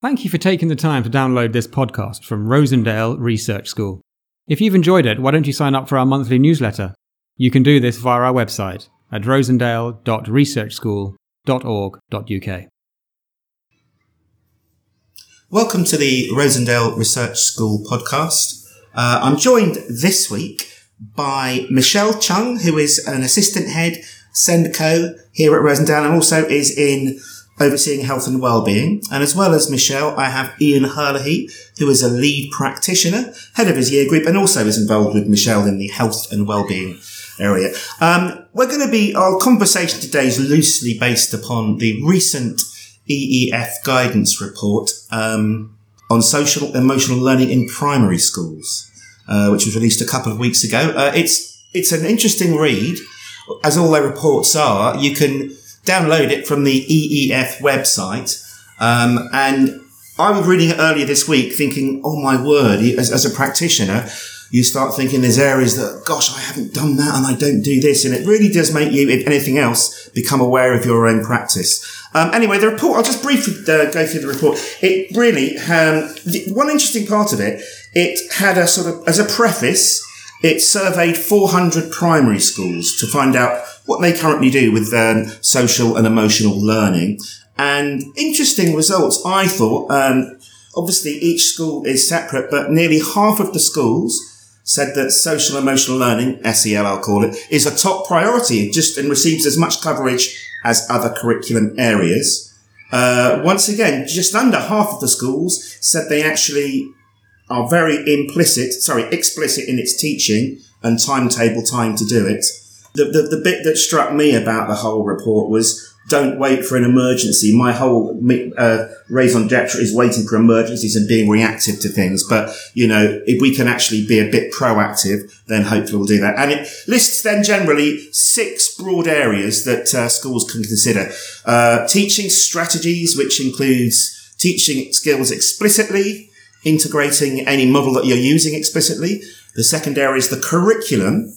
Thank you for taking the time to download this podcast from Rosendale Research School. If you've enjoyed it, why don't you sign up for our monthly newsletter? You can do this via our website at rosendale.researchschool.org.uk. Welcome to the Rosendale Research School podcast. Uh, I'm joined this week by Michele Chung, who is an assistant head SENDCO here at Rosendale and also is in overseeing health and well-being. And as well as Michele, I have Ian Herlihy, who is a lead practitioner, head of his year group, and also is involved with Michele in the health and well-being area. Um, we're going to be, our conversation today is loosely based upon the recent EEF guidance report um, on social emotional learning in primary schools, uh, which was released a couple of weeks ago. Uh, it's it's an interesting read, as all their reports are. You can download it from the EEF website, um, and I was reading it earlier this week, thinking, "Oh my word!" As, as a practitioner, you start thinking there's areas that, gosh, I haven't done that and I don't do this. And it really does make you, if anything else, become aware of your own practice. Um, anyway, the report, I'll just briefly uh, go through the report. It really, um, the, one interesting part of it, it had a sort of, as a preface, it surveyed 400 primary schools to find out what they currently do with um, social and emotional learning. And interesting results, I thought. Um, obviously, each school is separate, but nearly half of the schools said that social emotional learning, SEL I'll call it, is a top priority just and receives as much coverage as other curriculum areas. Uh, once again, just under half of the schools said they actually are very implicit, sorry, explicit in its teaching and timetable time to do it. The, the, the bit that struck me about the whole report was don't wait for an emergency. My whole uh, raison d'etre is waiting for emergencies and being reactive to things. But, you know, if we can actually be a bit proactive, then hopefully we'll do that. And it lists then generally six broad areas that uh, schools can consider. Uh, teaching strategies, which includes teaching skills explicitly, integrating any model that you're using explicitly. The second area is the curriculum,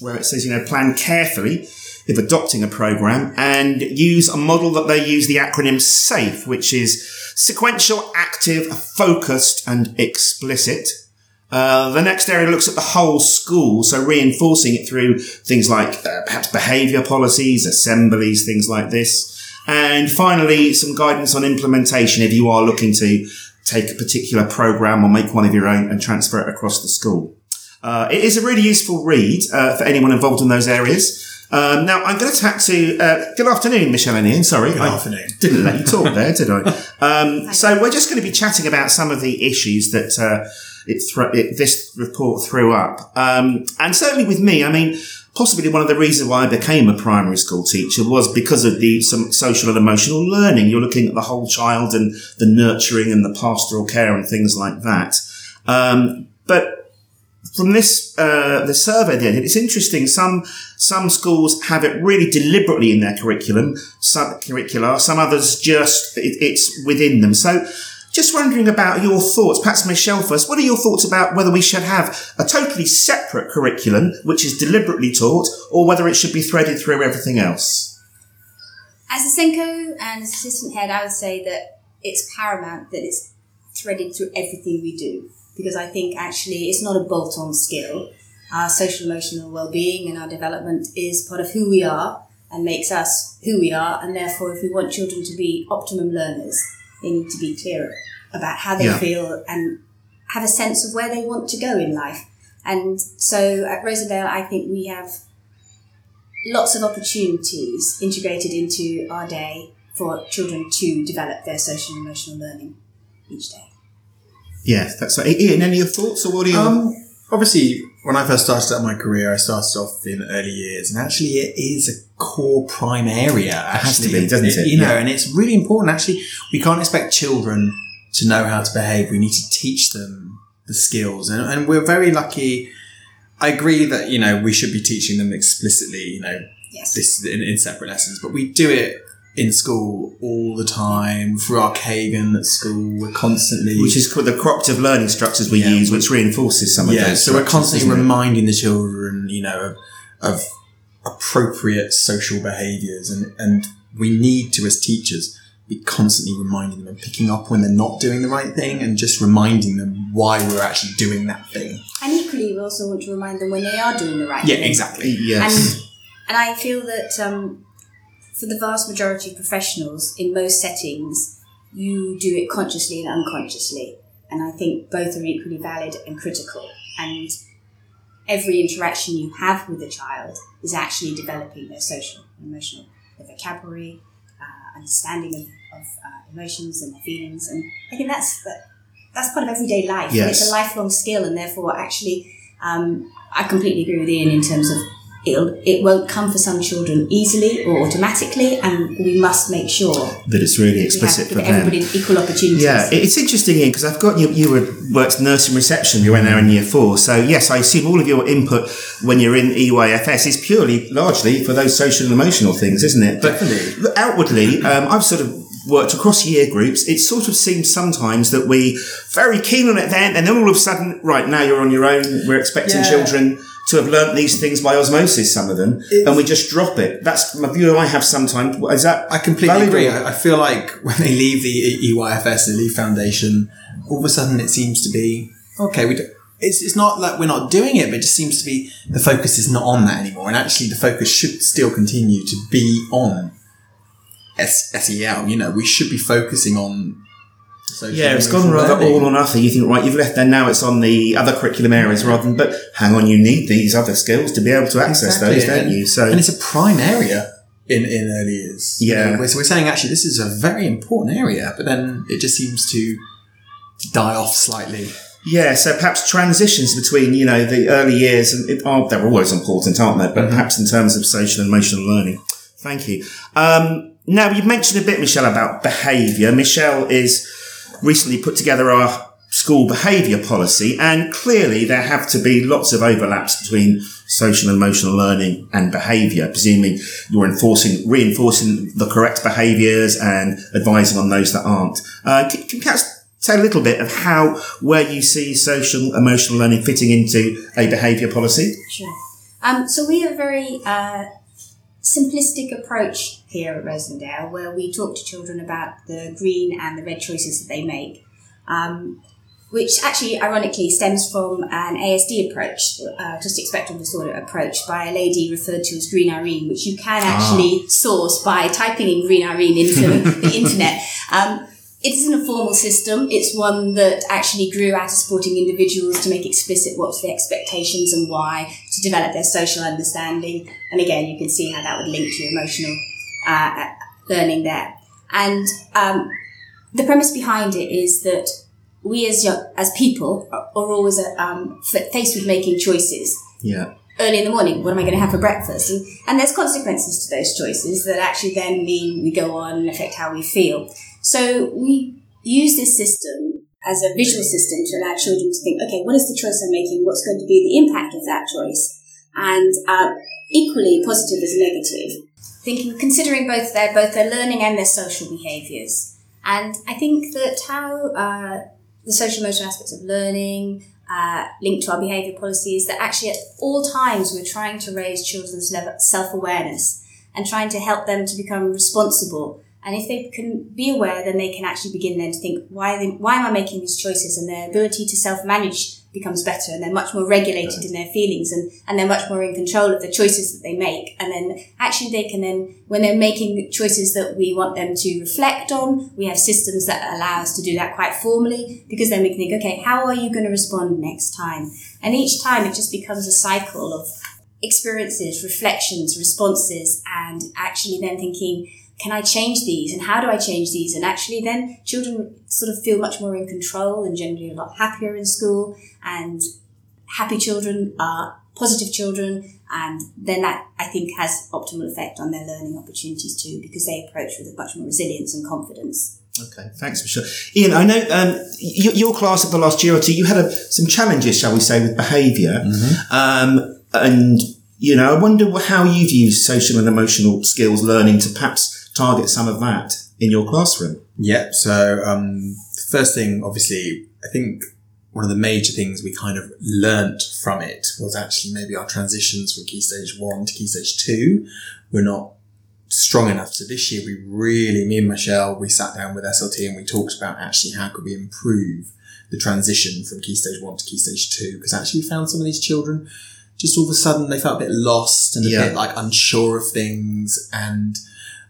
where it says, you know, plan carefully if adopting a program and use a model that they use the acronym SAFE, which is sequential, active, focused, and explicit. Uh, the next area looks at the whole school, so reinforcing it through things like uh, perhaps behaviour policies, assemblies, things like this. And finally, some guidance on implementation if you are looking to take a particular program or make one of your own and transfer it across the school. Uh, it is a really useful read uh, for anyone involved in those areas. Um, now I'm going to tack to. Uh, good afternoon, Michelle and Ian. Sorry, good I afternoon. Didn't let you talk there, did I? Um, so we're just going to be chatting about some of the issues that uh, it, it, this report threw up, um, and certainly with me. I mean, possibly one of the reasons why I became a primary school teacher was because of the some social and emotional learning. You're looking at the whole child and the nurturing and the pastoral care and things like that. Um, but from this uh, the survey then it's interesting some some schools have it really deliberately in their curriculum some curricula some others just it, it's within them so just wondering about your thoughts perhaps michele first what are your thoughts about whether we should have a totally separate curriculum which is deliberately taught or whether it should be threaded through everything else as a SENDCO and as assistant head i would say that it's paramount that it's threaded through everything we do because I think actually it's not a bolt on skill. Our social emotional well being and our development is part of who we are and makes us who we are. And therefore, if we want children to be optimum learners, they need to be clear about how they yeah. feel and have a sense of where they want to go in life. And so at Rosendale, I think we have lots of opportunities integrated into our day for children to develop their social and emotional learning each day. Yes, that's right. Ian, any of your thoughts or what are you? Um, obviously, when I first started out my career, I started off in early years, and actually, it is a core prime area. Actually, it has to be, doesn't it? You know, yeah. and it's really important. Actually, we can't expect children to know how to behave. We need to teach them the skills, and, and we're very lucky. I agree that you know we should be teaching them explicitly. You know, yes. this in, in separate lessons, but we do it in school all the time through our Kagan at school. We're constantly, which is called the cooperative learning structures we yeah, use, which reinforces some of yeah, those. So we're constantly reminding the children, you know, of, of appropriate social behaviours, and and we need to as teachers be constantly reminding them and picking up when they're not doing the right thing and just reminding them why we're actually doing that thing. And equally, we also want to remind them when they are doing the right Yeah, thing. Yeah, exactly. Yes. And, and I feel that um, for the vast majority of professionals, in most settings, you do it consciously and unconsciously. And I think both are equally valid and critical. And every interaction you have with a child is actually developing their social and emotional their vocabulary, uh, understanding of, of uh, emotions and their feelings. And I think that's that, that's part of everyday life. And Yes. it's a lifelong skill, and therefore, actually, um, I completely agree with Ian in terms of it'll, it won't come for some children easily or automatically, and we must make sure that it's really we have explicit to for give them. everybody equal opportunities. Yeah, it's interesting, Ian, because I've got you. You were worked nursing reception. You went there in year four, so yes, I assume all of your input when you're in EYFS is purely, largely for those social and emotional things, isn't it? But Definitely. outwardly, um, I've sort of worked across year groups. It sort of seems sometimes that we very keen on it then, and then all of a sudden, right now you're on your own. We're expecting Yeah. children to have learnt these things by osmosis, some of them, and we just drop it. That's my view. I have sometimes. Is that I completely agree. or- I, feel like when they leave the EYFS, they leave foundation, all of a sudden it seems to be okay. We do, it's it's not like we're not doing it, but it just seems to be the focus is not on that anymore. And actually, the focus should still continue to be on SEL. You know, we should be focusing on. Social Yeah, it's gone rather learning. all or nothing. You think, right, you've left there now, it's on the other curriculum areas rather than, but hang on, you need these other skills to be able to access Exactly, those, don't and- you? So, and it's a prime area in, in early years. You Yeah. know, we're, so we're saying actually this is a very important area, but then it just seems to, die off slightly. yeah, so perhaps transitions between, you know, the early years and it are, they're always important, aren't they? But perhaps in terms of social and emotional learning. Thank you. Um, now, you've mentioned a bit, Michele, about behaviour. Michele is recently put together our school behaviour policy, and clearly there have to be lots of overlaps between social and emotional learning and behaviour, presuming you're enforcing, reinforcing the correct behaviours and advising on those that aren't. Uh, can, can you perhaps say a little bit of how, where you see social emotional learning fitting into a behaviour policy? Sure. Um, so we are very uh, simplistic approach here at Rosendale where we talk to children about the green and the red choices that they make, um, which actually ironically stems from an ASD approach, uh, autistic spectrum disorder approach, by a lady referred to as Green Irene, which you can actually source by typing in Green Irene into the internet. Um, it isn't a formal system. It's one that actually grew out of supporting individuals to make explicit what's the expectations and why, to develop their social understanding. And again, you can see how that would link to emotional uh, learning there. And um, the premise behind it is that we as young, as people are are always um, faced with making choices Yeah. early in the morning, what am I going to have for breakfast? And, and there's consequences to those choices that actually then mean we go on and affect how we feel. So we use this system as a visual system to allow children to think, okay, what is the choice I'm making? What's going to be the impact of that choice? And uh, equally positive as negative. Thinking, considering both their both their learning and their social behaviours. And I think that how uh, the social emotional aspects of learning, uh, linked to our behaviour policies that actually at all times we're trying to raise children's self awareness and trying to help them to become responsible. And if they can be aware, then they can actually begin then to think, why, they, why am I making these choices? And their ability to self manage becomes better and they're much more regulated in their feelings and, and they're much more in control of the choices that they make. And then actually they can then, when they're making choices that we want them to reflect on, we have systems that allow us to do that quite formally because then we can think, okay, how are you going to respond next time? And each time it just becomes a cycle of experiences, reflections, responses, and actually then thinking, can I change these? And how do I change these? And actually then children sort of feel much more in control and generally a lot happier in school. And happy children are positive children. And then that I think has optimal effect on their learning opportunities too because they approach with a much more resilience and confidence. Okay, thanks, for sure, Ian, I know um, y- your class at the last year or two, you had a, some challenges, shall we say, with behavior Um, and, you know, I wonder how you've used social and emotional skills learning to perhaps target some of that in your classroom. Yep. So, um, first thing, obviously, I think one of the major things we kind of learnt from it was actually maybe our transitions from key stage one to key stage two were not strong enough. So this year we really, me and Michele, we sat down with SLT and we talked about actually how could we improve the transition from key stage one to key stage two because actually we found some of these children just all of a sudden they felt a bit lost and a Yeah. bit like unsure of things and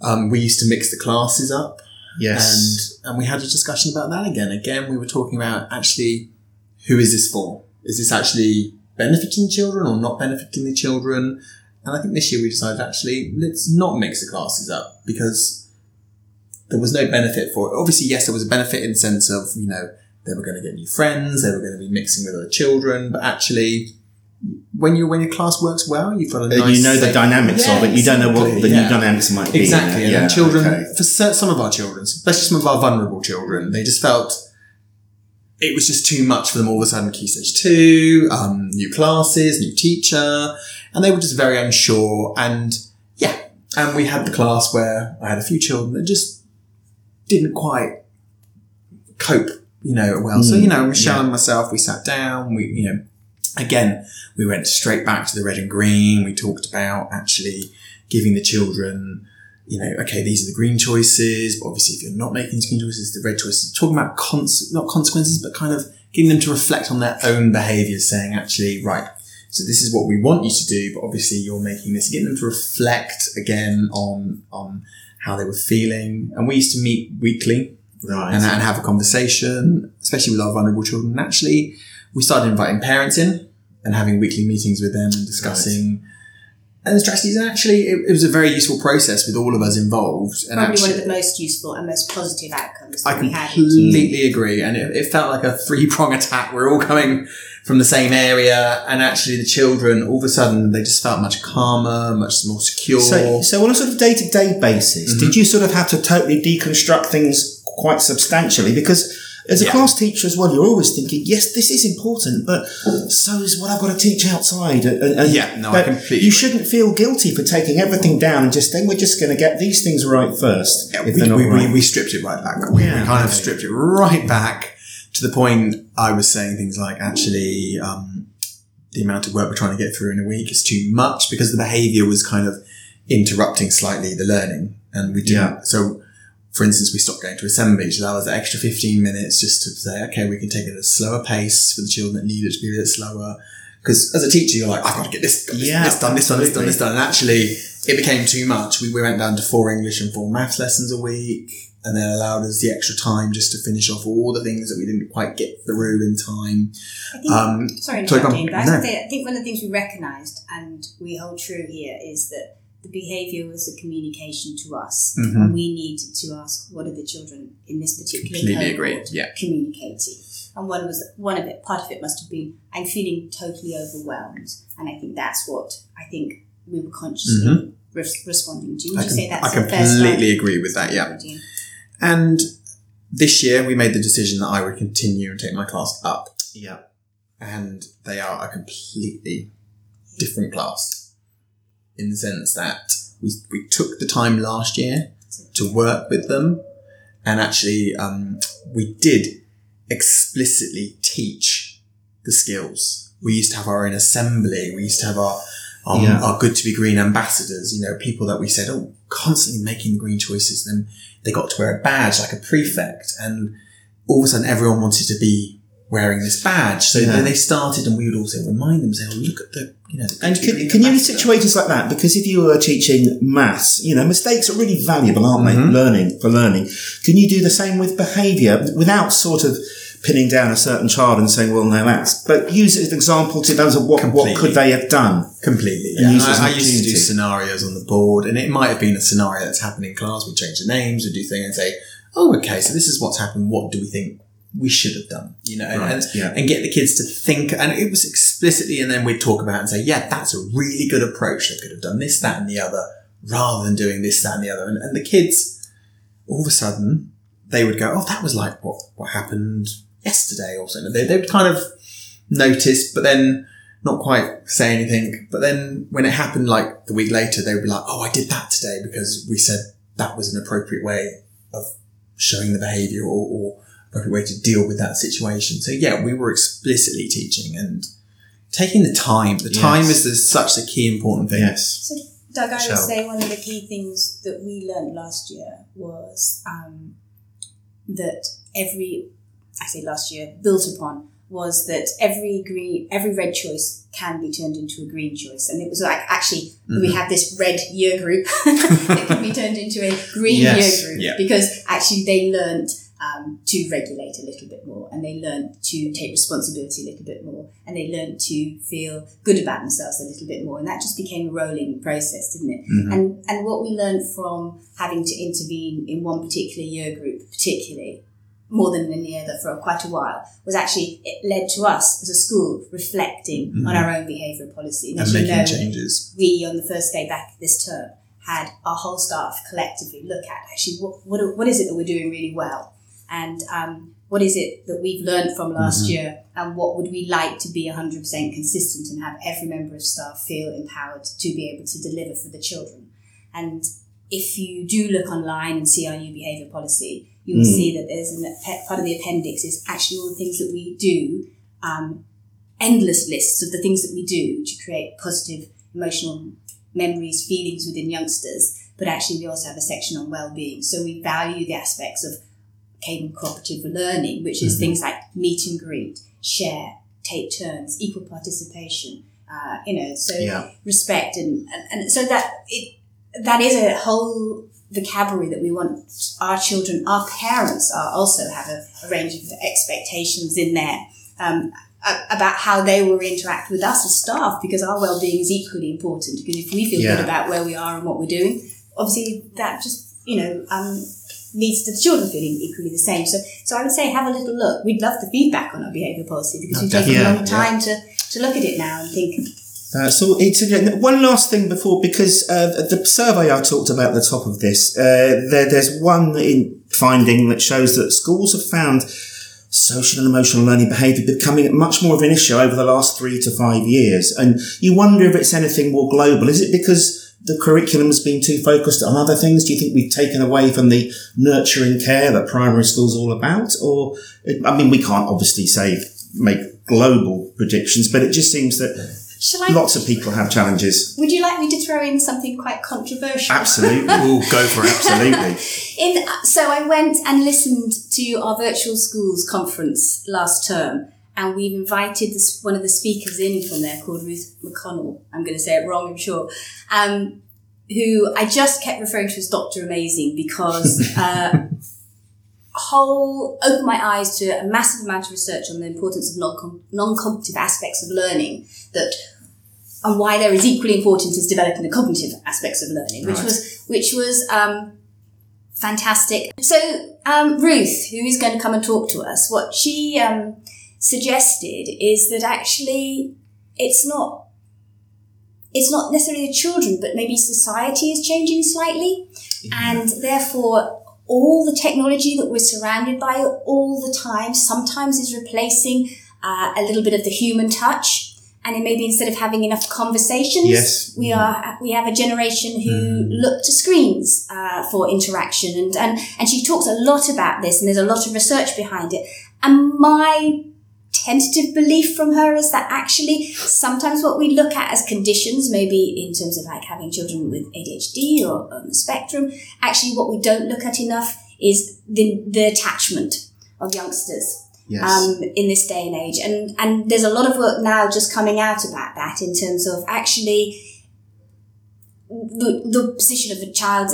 um, we used to mix the classes up Yes. and and we had a discussion about that again. Again, we were talking about actually who is this for? Is this actually benefiting children or not benefiting the children? And I think this year we decided actually let's not mix the classes up because there was no benefit for it. Obviously, yes, there was a benefit in the sense of you know they were going to get new friends, they were going to be mixing with other children, but actually. When you when your class works well, you've got a Uh, nice. you know the dynamics Yeah, of it. You don't know what the yeah. new dynamics might be. Exactly. And Yeah, children, okay. for some of our children, especially some of our vulnerable children, they just felt it was just too much for them all of a sudden. Key stage two, um, new classes, new teacher, and they were just very unsure. And yeah, and we had the class where I had a few children that just didn't quite cope, you know, well. so, Mm, you know, Michele and myself, we sat down, we, you know, again, we went straight back to the red and green. We talked about actually giving the children, you know, okay, these are the green choices. But obviously, if you're not making these green choices, the red choices. Talking about cons- not consequences, but kind of getting them to reflect on their own behaviours, saying actually, right. So this is what we want you to do, but obviously you're making this. Getting them to reflect again on on how they were feeling, and we used to meet weekly Right. and, and have a conversation, especially with our vulnerable children. And actually, we started inviting parents in and having weekly meetings with them and discussing and the strategies. And actually, it, it was a very useful process with all of us involved. And Probably actually, one of the most useful and most positive outcomes I that we had. completely agree. And it, it felt like a three prong attack. We're all coming from the same area. And actually, the children, all of a sudden, they just felt much calmer, much more secure. So, so on a sort of day to day basis, Mm-hmm. did you sort of have to totally deconstruct things quite substantially? Because as a Yeah. class teacher as well, you're always thinking, yes, this is important, but so is what I've got to teach outside. And, and- Yeah, no, I completely You shouldn't feel guilty for taking everything down and just then we're just going to get these things right first. Yeah, we, we, right. we, we stripped it right back. We, Yeah, we kind of stripped it right back to the point I was saying things like, actually, um, the amount of work we're trying to get through in a week is too much because the behavior was kind of interrupting slightly the learning. And we didn't. Yeah. So, for instance, we stopped going to assembly to that was the extra 15 minutes just to say, okay, we can take it at a slower pace for the children that need it to be a bit slower. Because as a teacher, you're like, I've got to get this, this, Yeah, this done, this done, this done, this done. And actually, it became too much. We, we went down to four English and four maths lessons a week and then allowed us the extra time just to finish off all the things that we didn't quite get through in time. I think, Um, sorry, sorry, go on. interrupting, but No. was gonna say, I think one of the things we recognised and we hold true here is that the behaviour was a communication to us, Mhm. and we needed to ask what are the children in this particular Completely cohort yeah. communicating. And one was one of it. Part of it must have been I'm feeling totally overwhelmed, and I think that's what I think we were consciously res- responding to. Would Mm-hmm. I, you com- say that's I the first completely agree with that, yeah. And this year we made the decision that I would continue and take my class up. yeah. And they are a completely different class in the sense that we, we took the time last year to work with them. And actually, um, we did explicitly teach the skills. We used to have our own assembly. We used to have our, um, Yeah. our good to be green ambassadors, you know, people that we said, oh, constantly making the green choices. Then they got to wear a badge like a prefect. And all of a sudden everyone wanted to be wearing this badge. So Yeah. then they started and we would also remind them, say, oh, look at the, you know, the And Good to Be can, can you in situations like that? Because if you were teaching maths, you know, mistakes are really valuable, aren't they? Mhm. Learning for learning. Can you do the same with behaviour without sort of pinning down a certain child and saying, well, no, that's, but use it as an example to those of what, what could they have done? Completely. Yeah. use And it as an I, I used to do scenarios on the board, and it might have been a scenario that's happened in class. We change the names, we do things, and say, "Oh, okay, so this is what's happened. What do we think we should have done?" You know, and, Right, and, yeah. and get the kids to think. And it was explicitly, and then we'd talk about and say, "Yeah, that's a really good approach. They could have done this, that, and the other, rather than doing this, that, and the other." And, and the kids, all of a sudden, they would go, "Oh, that was like what what happened yesterday," or something. They, they would kind of notice, but then not quite say anything. But then when it happened like the week later, they would be like, Oh, I did that today because we said that was an appropriate way of showing the behavior or, or appropriate way to deal with that situation. So yeah, we were explicitly teaching and taking the time. The time is the, such a key important thing. Yes. So Doug, I Michele. would say one of the key things that we learned last year was um, that every, I say last year, built upon was that every green, every red choice can be turned into a green choice, and it was like actually we had this red year group that can be turned into a green Yes, year group yeah. because actually they learned um, to regulate a little bit more, and they learned to take responsibility a little bit more, and they learned to feel good about themselves a little bit more, and that just became a rolling process, didn't it? And and what we learned from having to intervene in one particular year group, particularly more than in the other for quite a while, was actually it led to us as a school reflecting on our own behaviour policy. and you making know, changes. we on the first day back this term had our whole staff collectively look at actually what what, what is it that we're doing really well and um, what is it that we've learned from last year? And what would we like to be 100% consistent and have every member of staff feel empowered to be able to deliver for the children? And if you do look online and see our new behaviour policy you will see that there's an, part of the appendix is actually all the things that we do um, endless lists of the things that we do to create positive emotional memories, feelings within youngsters, but actually we also have a section on well-being. So we value the aspects of Kagan cooperative learning, which is things like meet and greet, share, take turns, equal participation, uh, you know, so Yeah. respect and, and, and so that it that is a whole vocabulary that we want our children, our parents are also have a, a range of expectations in there. Um, about how they will interact with us as staff because our well-being is equally important because if we feel Yeah. good about where we are and what we're doing obviously that just you know um, leads to the children feeling equally the same. So so i would say have a little look. We'd love the feedback on our behaviour policy because we've taken a long time to to look at it now and think. Uh, so it's one last thing before because uh, the survey I talked about at the top of this, uh, there, there's one in finding that shows that schools have found social and emotional learning behaviour becoming much more of an issue over the last three to five years, and you wonder if it's anything more global. Is it because the curriculum has been too focused on other things? Do you think we've taken away from the nurturing care that primary school's all about, or I mean, we can't obviously say make global predictions, but it just seems that i Lots of people have challenges. would you like me to throw in something quite controversial Absolutely. Ooh, go for it. Absolutely. In, so I went and listened to our virtual schools conference last term, and we've invited this, one of the speakers in from there called Ruth McConnell. I'm going to say it wrong, I'm sure. Um, who I just kept referring to as Doctor Amazing because uh, whole opened my eyes to a massive amount of research on the importance of non non-cognitive aspects of learning that and why they're as equally important as developing the cognitive aspects of learning, which Right. was which was um, fantastic. So um, Ruth, who is going to come and talk to us, what she um, suggested is that actually it's not it's not necessarily the children, but maybe society is changing slightly, and therefore all the technology that we're surrounded by all the time sometimes is replacing uh, a little bit of the human touch. And it maybe instead of having enough conversations, Yes. we are we have a generation who look to screens uh, for interaction, and, and and she talks a lot about this, and there's a lot of research behind it. And my tentative belief from her is that actually sometimes what we look at as conditions, maybe in terms of like having children with ADHD or on the spectrum, actually what we don't look at enough is the, the attachment of youngsters Yes. um, in this day and age. And, and there's a lot of work now just coming out about that in terms of actually the, the position of a child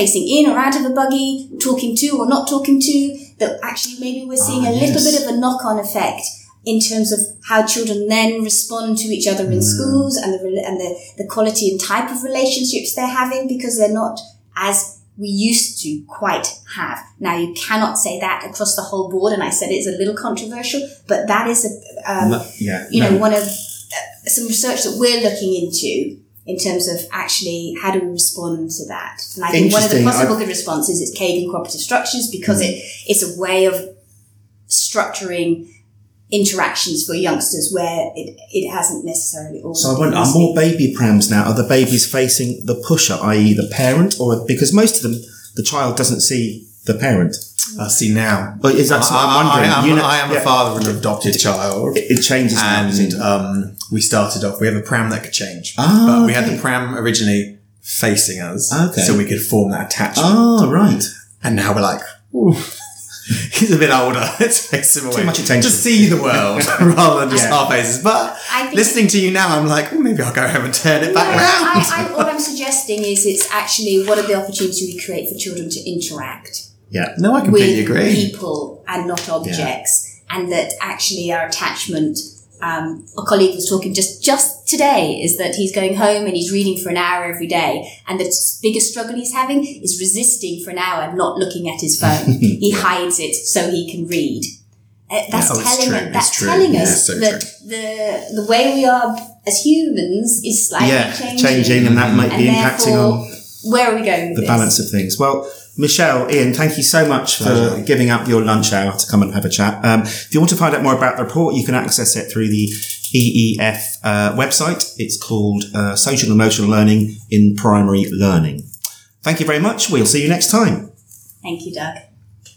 facing in or out of a buggy, talking to or not talking to, that actually maybe we're seeing Ah, a little yes. bit of a knock-on effect in terms of how children then respond to each other Hmm. in schools and the and the, the quality and type of relationships they're having because they're not as we used to quite have. Now you cannot say that across the whole board, and I said it's a little controversial, but that is a um, No- yeah. you know one of uh, some research that we're looking into in terms of actually how do we respond to that. And I think one of the possible good responses is Kagan cooperative structures because it it's a way of structuring interactions for youngsters where it, it hasn't necessarily always So I wonder, are more baby prams now? Are the babies facing the pusher, i.e., the parent, or because most of them, the child doesn't see the parent? I see now. But is that what I'm wondering? I, am, You know- I am yeah. a father of an adopted child. It, it changes now. and it? um, we started off. We have a pram that could change, Ah, but we had the pram originally facing us, Okay. so we could form that attachment. Oh, right. And now we're like, Ooh. he's a bit older. Let's face him away. Too much attention. Just see the world rather than just Yeah. our faces. But I think- listening to you now, I'm like, well, maybe I'll go home and turn it No, back around. I, I, what I'm suggesting is it's actually what are the opportunities we create for children to interact Yeah. no, I completely with agree. people and not objects, and that actually our attachment. Um, a colleague was talking just just today is that he's going home and he's reading for an hour every day, and the s- biggest struggle he's having is resisting for an hour not looking at his phone. he hides it so he can read. Uh, That's Oh, telling true, us, that's true. telling Yeah, us so that the the way we are as humans is slightly Yeah. changing. Changing, and that might and be impacting on where are we going with the this? balance of things. Well, Michele, Ian, thank you so much for Pleasure. giving up your lunch hour to come and have a chat. Um, if you want to find out more about the report, you can access it through the EEF uh, website. It's called uh, Social and Emotional Learning in Primary Learning. Thank you very much. We'll see you next time. Thank you, Doug.